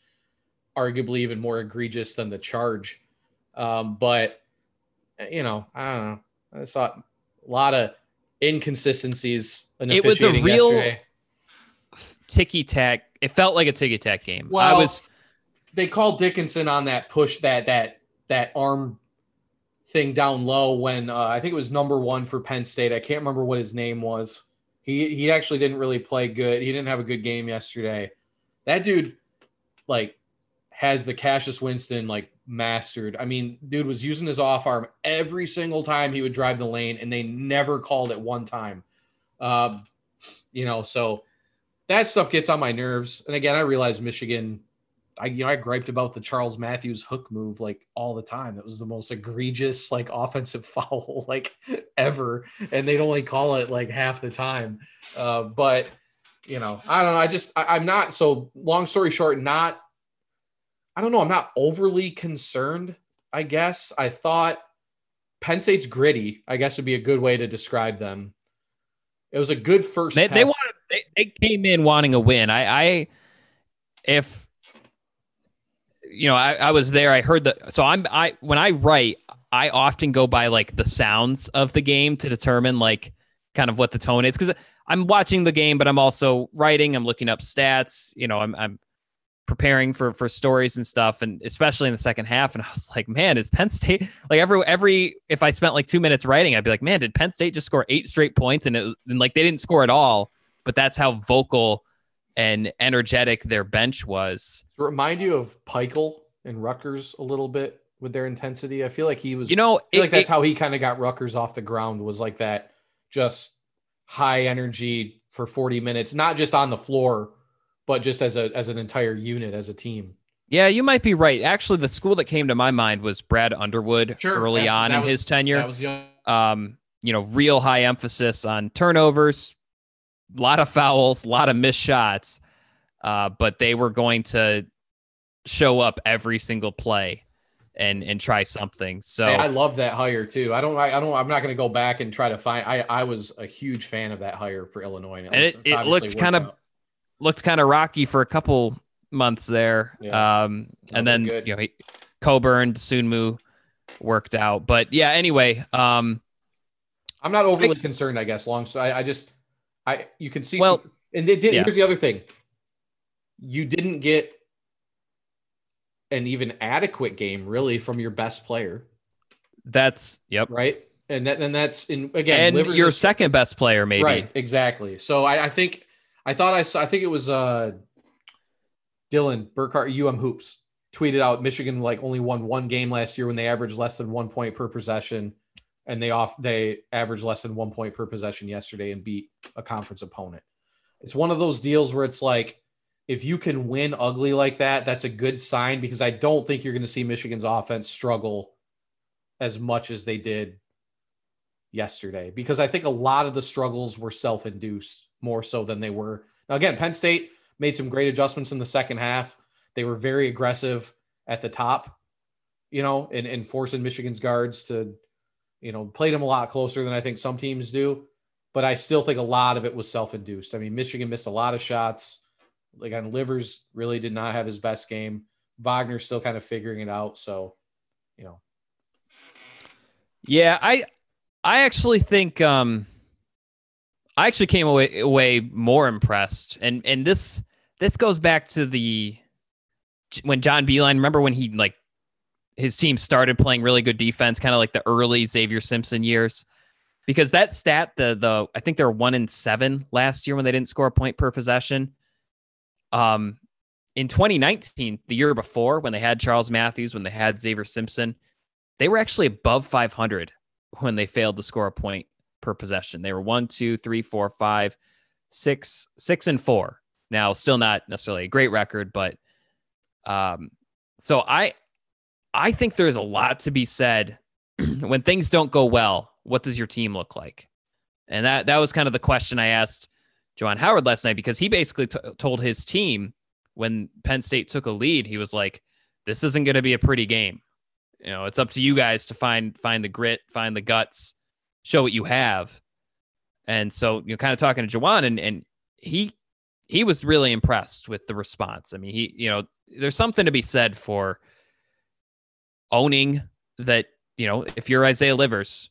arguably even more egregious than the charge. Um, but you know, I don't know. I saw a lot of inconsistencies in It was a real- yesterday. ticky tack. It felt like a ticky tack game. I Well, was they called Dickinson on that push that that that arm thing down low when uh, I think it was number one for Penn State. I can't remember what his name was. He he actually didn't really play good. He didn't have a good game yesterday. That dude, like, has the Cassius Winston like mastered. I mean, dude was using his off arm every single time he would drive the lane, and they never called it one time. Um, you know, so that stuff gets on my nerves. And again, I realize Michigan I you know I griped about the Charles Matthews hook move like all the time. That was the most egregious like offensive foul like ever, and they'd only call it like half the time. Uh, but you know, I don't know. I just I, I'm not so. Long story short, not. I don't know. I'm not overly concerned. I guess I thought Penn State's gritty. I guess would be a good way to describe them. It was a good first. they, they wanted they, they came in wanting a win. I I if you know I, I was there. I heard the so I'm I when I write I often go by like the sounds of the game to determine like kind of what the tone is because I'm watching the game, but I'm also writing. I'm looking up stats. You know, I'm I'm preparing for for stories and stuff, and especially in the second half. And I was like, man, is Penn State like every every if I spent like two minutes writing, I'd be like, man, did Penn State just score eight straight points? And it and like they didn't score at all, but that's how vocal and energetic their bench was. Remind you of Pikiell and Rutgers a little bit with their intensity. I feel like he was. You know, it- like that's it- how he kind of got Rutgers off the ground. Was like that, just high energy for forty minutes, not just on the floor, but just as a as an entire unit as a team. Yeah, you might be right. Actually, the school that came to my mind was Brad Underwood early on in was- his tenure. That was young. um, you know, real high emphasis on turnovers, a lot of fouls, a lot of missed shots. Uh, but they were going to show up every single play. and and try something. So Hey, I love that hire too. I don't. I, I don't. I'm not going to go back and try to find. I I was a huge fan of that hire for Illinois, And it- it's it looked kind of- looked kind of rocky for a couple months there. Yeah. Um, and then good. you know he, Cockburn, Sunmu worked out. But yeah, anyway, um, I'm not overly concerned. I guess long. So I, I just. I you can see. Well, some, and they did, yeah. here's the other thing. You didn't get an even adequate game really from your best player, that's yep. right? And that and that's in again. and your is- second best player, maybe. Right, exactly. So I, I think I thought I saw I think it was uh Dylan Burkhardt UM Hoops tweeted out Michigan like only won one game last year when they averaged less than one point per possession, and they off they averaged less than one point per possession yesterday and beat a conference opponent. It's one of those deals where it's like if you can win ugly like that, that's a good sign because I don't think you're going to see Michigan's offense struggle as much as they did yesterday because I think a lot of the struggles were self induced more so than they were. Now, again, Penn State made some great adjustments in the second half. They were very aggressive at the top, you know, and, and forcing Michigan's guards to, you know, played them a lot closer than I think some teams do. But I still think a lot of it was self induced. I mean, Michigan missed a lot of shots. Like on Livers really did not have his best game. Wagner's still kind of figuring it out. So, you know, Yeah, I I actually think um I actually came away away more impressed. And and this this goes back to the when John Beilein, remember when he like his team started playing really good defense, kind of like the early Xavier Simpson years. Because that stat, the the I think they were one in seven last year when they didn't score a point per possession. Um in 2019, the year before, when they had Charles Matthews, when they had Xavier Simpson, they were actually above 500 when they failed to score a point per possession. They were one, two, three, four, five, six, six, and four. Now, still not necessarily a great record, but um, so I, I think there's a lot to be said when things don't go well. What does your team look like? And that that was kind of the question I asked Juwan Howard last night because he basically t- told his team when Penn State took a lead, he was like, "This isn't going to be a pretty game." you know it's up to you guys to find find the grit find the guts show what you have and so you're kind of talking to Juwan and and he he was really impressed with the response i mean he you know there's something to be said for owning that you know if you're isaiah livers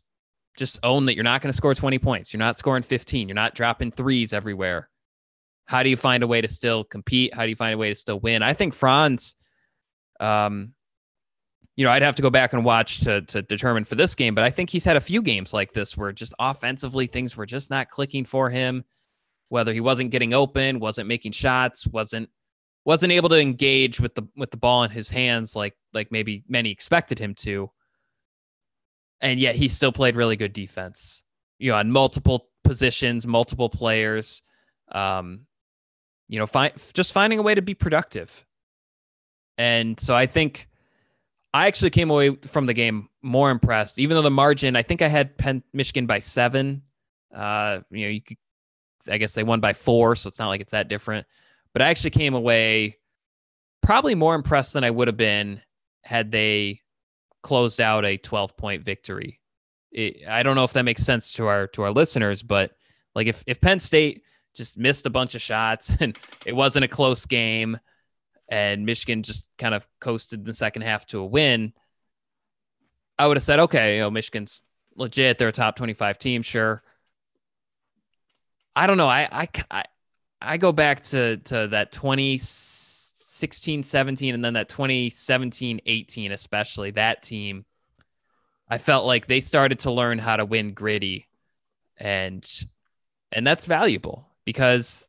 just own that you're not going to score 20 points. You're not scoring 15 you're not dropping threes everywhere. How do you find a way to still compete? How do you find a way to still win? I think franz um you know, I'd have to go back and watch to to determine for this game, but I think he's had a few games like this where just offensively things were just not clicking for him. Whether he wasn't getting open, wasn't making shots, wasn't wasn't able to engage with the with the ball in his hands like like maybe many expected him to. And yet he still played really good defense. You know, on multiple positions, multiple players. Um, you know, find just finding a way to be productive. And so I think I actually came away from the game more impressed, even though the margin, I think I had Penn, Michigan by seven. Uh, you know, you could, I guess they won by four, so it's not like it's that different. But I actually came away probably more impressed than I would have been had they closed out a 12 point victory. It, I don't know if that makes sense to our to our listeners, but like if if Penn State just missed a bunch of shots and it wasn't a close game and Michigan just kind of coasted the second half to a win, I would have said, okay, you know, Michigan's legit. They're a top 25 team, sure. I don't know. I, I, I, go back to, to that 2016, 17, and then that 2017, 18, especially that team. I felt like they started to learn how to win gritty and, and that's valuable because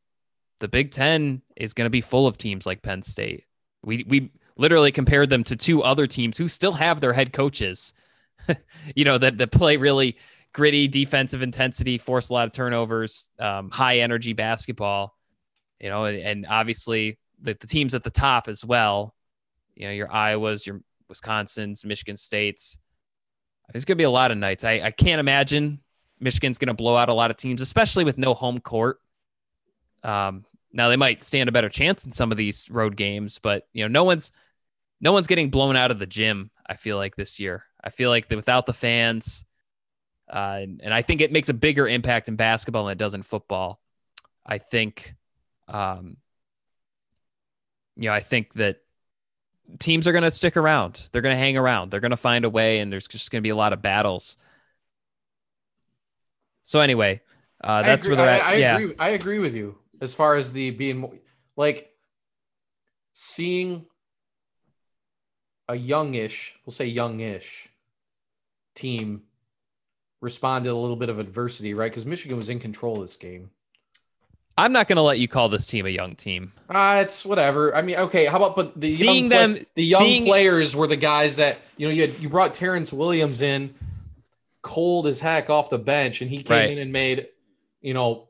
the Big Ten is going to be full of teams like Penn State. We we literally compared them to two other teams who still have their head coaches, you know, that that play really gritty defensive intensity, force a lot of turnovers, um, high energy basketball, you know, and, obviously the, the teams at the top as well. You know, your Iowas, your Wisconsin's, Michigan States. There's going to be a lot of nights. I, I can't imagine Michigan's going to blow out a lot of teams, especially with no home court. Um, now they might stand a better chance in some of these road games, but you know, no one's no one's getting blown out of the gym. I feel like this year. I feel like without the fans, uh, and, and I think it makes a bigger impact in basketball than it does in football. I think, um, you know, I think that teams are going to stick around. They're going to hang around. They're going to find a way, and there's just going to be a lot of battles. So anyway, uh, that's where they're at. I, I yeah, agree. I agree with you as far as the being more, like seeing a youngish, we'll say youngish team respond to a little bit of adversity, right? Because Michigan was in control of this game. I'm not going to let you call this team a young team. Ah, it's whatever. I mean, okay. How about but the Seeing young play- them- the young seeing- players were the guys that you know you had, you brought Terrence Williams in, cold as heck off the bench, and he came Right. in and made, you know,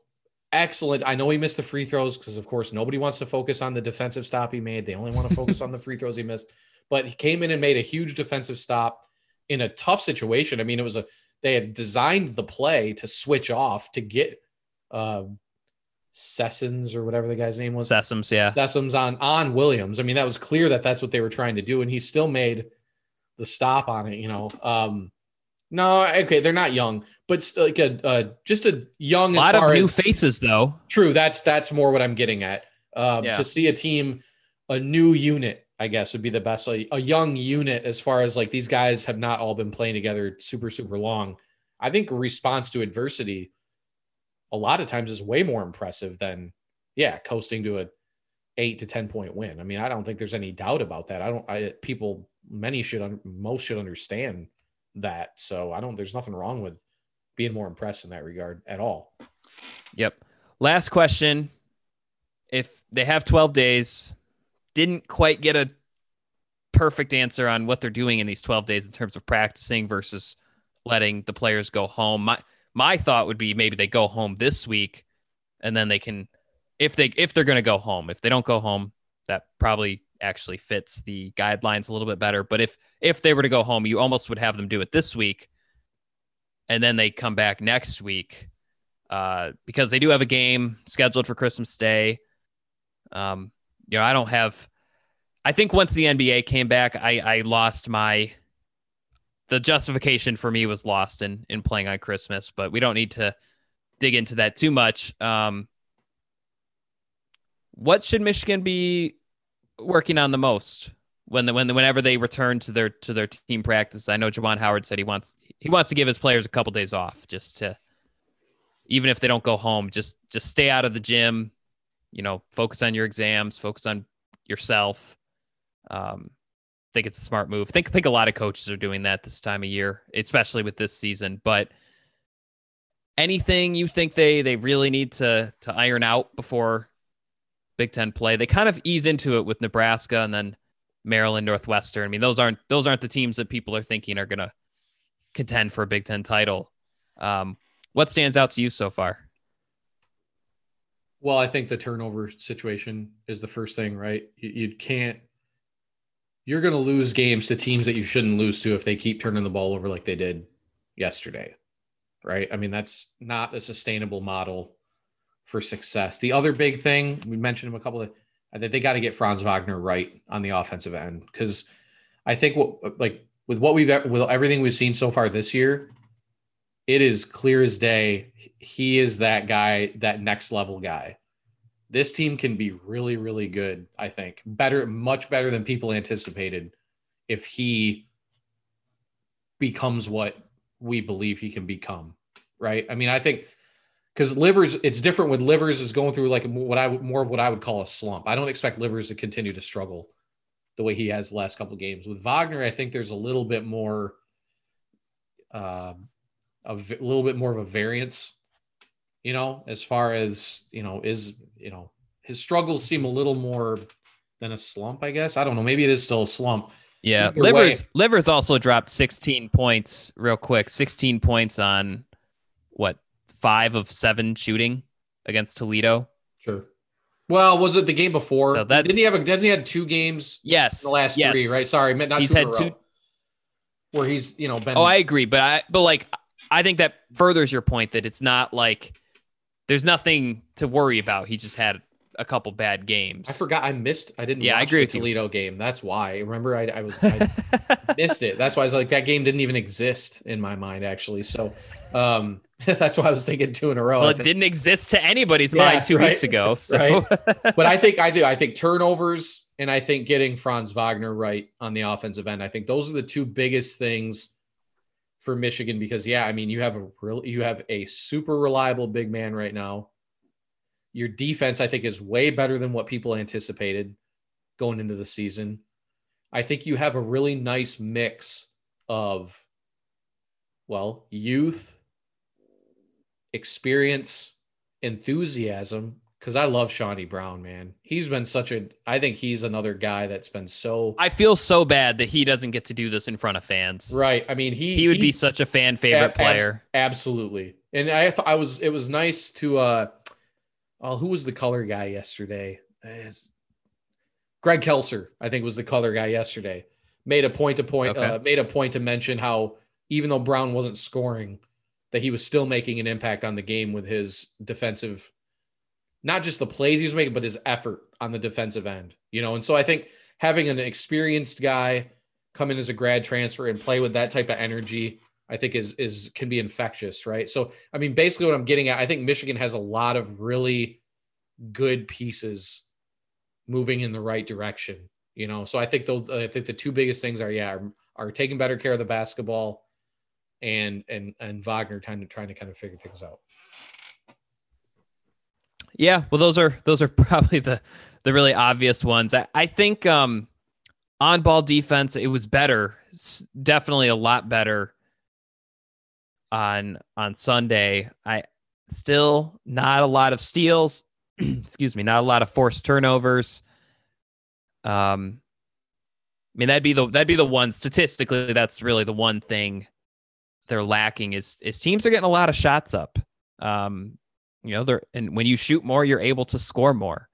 excellent. I know he missed the free throws because of course nobody wants to focus on the defensive stop he made. They only want to focus on the free throws he missed. But he came in and made a huge defensive stop in a tough situation. I mean, it was a they had designed the play to switch off to get uh Sessions or whatever the guy's name was. Sessoms, yeah. Sessoms on on Williams. I mean, that was clear that that's what they were trying to do, and he still made the stop on it. You know, um, no, okay, they're not young, but still like a uh, just a young. A lot as of new as, faces, though. True, that's that's more what I'm getting at. Um, Yeah. To see a team, a new unit, I guess would be the best. A, a young unit, as far as like these guys have not all been playing together super super long. I think response to adversity, a lot of times, is way more impressive than yeah, coasting to a eight to ten point win. I mean, I don't think there's any doubt about that. I don't. I people, many should, most should understand that. So I don't. There's nothing wrong with being more impressed in that regard at all. Yep. Last question. If they have 12 days, didn't quite get a perfect answer on what they're doing in these 12 days in terms of practicing versus letting the players go home. My my thought would be maybe they go home this week and then they can if they if they're going to go home. If they don't go home, that probably actually fits the guidelines a little bit better, but if if they were to go home, you almost would have them do it this week and then they come back next week uh, because they do have a game scheduled for Christmas Day. Um, you know, I don't have. I think once the NBA came back, I, I lost my. The justification for me was lost in in playing on Christmas, but we don't need to dig into that too much. Um, what should Michigan be working on the most when the, when the, whenever they return to their to their team practice? I know Juwan Howard said he wants he wants to give his players a couple days off just to even if they don't go home, just just stay out of the gym. You know, focus on your exams, focus on yourself. Um, think it's a smart move. I think think a lot of coaches are doing that this time of year, especially with this season. But anything you think they they really need to to iron out before Big Ten play? They kind of ease into it with Nebraska and then Maryland, Northwestern. I mean, those aren't those aren't the teams that people are thinking are going to contend for a Big Ten title. Um, what stands out to you so far? Well, I think the turnover situation is the first thing, right? You, you can't. You're going to lose games to teams that you shouldn't lose to if they keep turning the ball over like they did yesterday, right? I mean, that's not a sustainable model for success. The other big thing we mentioned him a couple of. I think they got to get Franz Wagner right on the offensive end because I think what like with what we've with everything we've seen so far this year, it is clear as day he is that guy, that next level guy. This team can be really, really good. I think better, much better than people anticipated. If he becomes what we believe he can become, right? I mean, I think because livers, it's different with livers is going through like what I would more of what I would call a slump. I don't expect livers to continue to struggle the way he has the last couple games. With Wagner, I think there's a little bit more, uh, a v- little bit more of a variance, you know, as far as you know, is you know his struggles seem a little more than a slump. I guess I don't know. Maybe it is still a slump. Yeah, Either way- Livers Livers also dropped 16 points real quick. 16 points on what five of seven shooting against Toledo. Sure. Well, was it the game before? So that's- didn't he have a? Doesn't he had two games Yes, in the last yes. three? Right. Sorry, not He's two had two- Where he's you know been. Oh, I agree, but I but like I think that furthers your point that it's not like there's nothing to worry about. He just had a couple bad games. I forgot I missed. I didn't. Yeah, I agree the. Toledo game. That's why. Remember, I, I was I missed it. That's why I was like that game didn't even exist in my mind actually. So, um, that's why I was thinking two in a row. well, it didn't exist to anybody's Yeah, mind two right, weeks ago. So right. but I think I do. I think turnovers and I think getting Franz Wagner right on the offensive end. I think those are the two biggest things for Michigan because yeah, I mean you have a real you have a super reliable big man right now. Your defense, I think, is way better than what people anticipated going into the season. I think you have a really nice mix of, well, youth, experience, enthusiasm. Because I love Chaundee Brown, man. He's been such a. I think he's another guy that's been so I feel so bad that he doesn't get to do this in front of fans. right. I mean, he He would be such a fan favorite Ab- player. absolutely. And I I was it was nice to uh oh who was the color guy yesterday? It's- Greg Kelser, I think was the color guy yesterday. Made a point to point Okay. uh, made a point to mention how even though Brown wasn't scoring that he was still making an impact on the game with his defensive not just the plays he was making but his effort on the defensive end. You know, and so I think having an experienced guy come in as a grad transfer and play with that type of energy I think is is can be infectious, right? So I mean, basically, what I'm getting at, I think Michigan has a lot of really good pieces moving in the right direction. You know, so I think those I think the two biggest things are yeah are, are taking better care of the basketball, and and and Wagner trying to trying to kind of figure things out. Yeah, well, those are those are probably the the really obvious ones. I, I think um, on ball defense, it was better, definitely a lot better on on Sunday. I still not a lot of steals. excuse me, not a lot of forced turnovers. Um, I mean that'd be the that'd be the one statistically. That's really the one thing they're lacking is is teams are getting a lot of shots up. Um, you know, they're and when you shoot more, you're able to score more.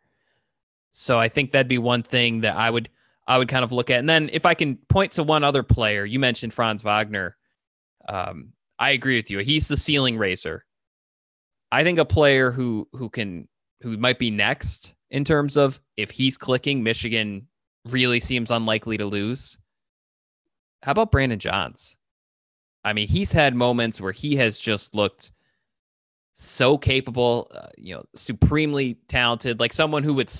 So I think that'd be one thing that I would I would kind of look at. And then if I can point to one other player, you mentioned Franz Wagner. Um, I agree with you. He's the ceiling raiser. I think a player who who can who might be next in terms of if he's clicking, Michigan really seems unlikely to lose. How about Brandon Johns? I mean, he's had moments where he has just looked so capable, uh, you know, supremely talented, like someone who would,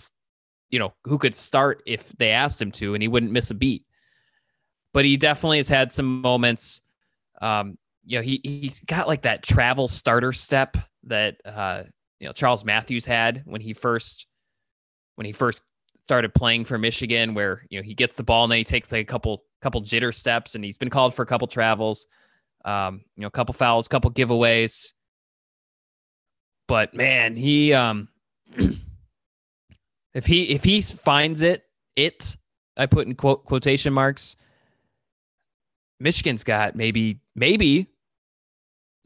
you know, who could start if they asked him to and he wouldn't miss a beat. But he definitely has had some moments. Um, you know, he he's got like that travel starter step that uh, you know Charles Matthews had when he first when he first started playing for Michigan, where you know he gets the ball and then he takes like a couple couple jitter steps, and he's been called for a couple travels, um, you know, a couple fouls, couple giveaways. But man, he um, if he if he finds it, it I put in quote quotation marks. Michigan's got maybe maybe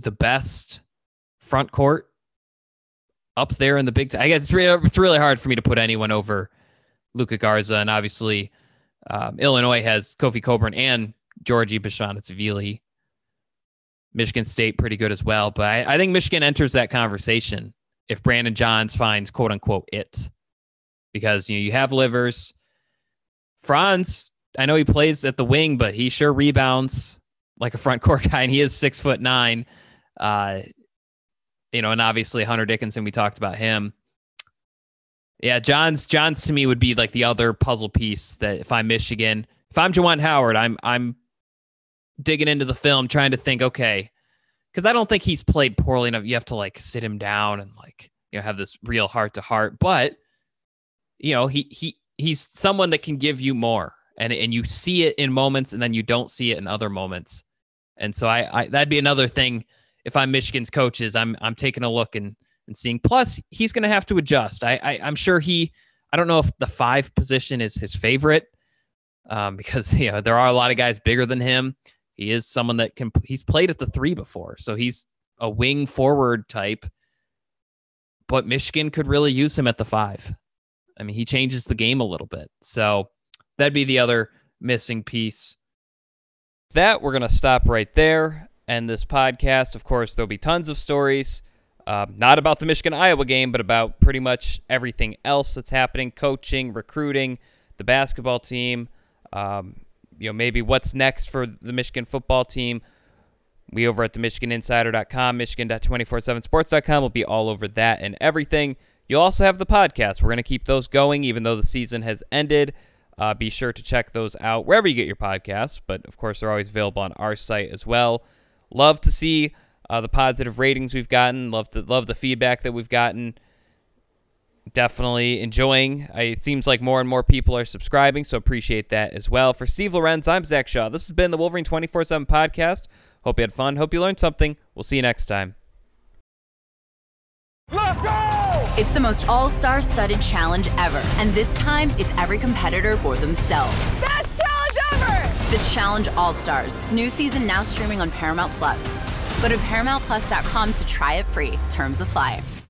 the best front court up there in the Big Ten. I guess it's really, it's really hard for me to put anyone over Luka Garza, and obviously um, Illinois has Kofi Cockburn and Giorgi Bezhanishvili. Michigan State pretty good as well, but I, I think Michigan enters that conversation if Brandon Johns finds quote unquote it, because you know you have livers. Franz, I know he plays at the wing, but he sure rebounds like a front court guy, and he is six foot nine. Uh, you know, and obviously Hunter Dickinson, we talked about him. Yeah, Johns Johns to me would be like the other puzzle piece that if I'm Michigan, if I'm Juwan Howard, I'm I'm digging into the film trying to think, okay, because I don't think he's played poorly enough. You have to like sit him down and like you know have this real heart to heart, but you know he he he's someone that can give you more, and and you see it in moments, and then you don't see it in other moments, and so I, I that'd be another thing if I'm Michigan's coaches, I'm I'm taking a look and and seeing. Plus, he's going to have to adjust. I, I I'm sure he. I don't know if the five position is his favorite, um, because you know there are a lot of guys bigger than him. He is someone that can. He's played at the three before, so he's a wing forward type. But Michigan could really use him at the five. I mean, he changes the game a little bit. So that'd be the other missing piece. That we're going to stop right there. And this podcast, of course, there'll be tons of stories Uh, not about the Michigan Iowa game, but about pretty much everything else that's happening coaching, recruiting, the basketball team, um, you know, maybe what's next for the Michigan football team. We over at the MichiganInsider.com, Michigan.247sports.com will be all over that and everything. You'll also have the podcast. We're going to keep those going even though the season has ended. Uh, be sure to check those out wherever you get your podcasts, but of course, they're always available on our site as well. Love to see uh, the positive ratings we've gotten. Love to love the feedback that we've gotten. Definitely enjoying. It seems like more and more people are subscribing, so appreciate that as well. For Steve Lorenz, I'm Zach Shaw. This has been the Wolverine 24 7 podcast. Hope you had fun. Hope you learned something. We'll see you next time. Let's go! It's the most all star studded challenge ever. And this time, it's every competitor for themselves. Best challenge ever! The Challenge All Stars. New season now streaming on Paramount Plus. Go to ParamountPlus.com to try it free. Terms apply.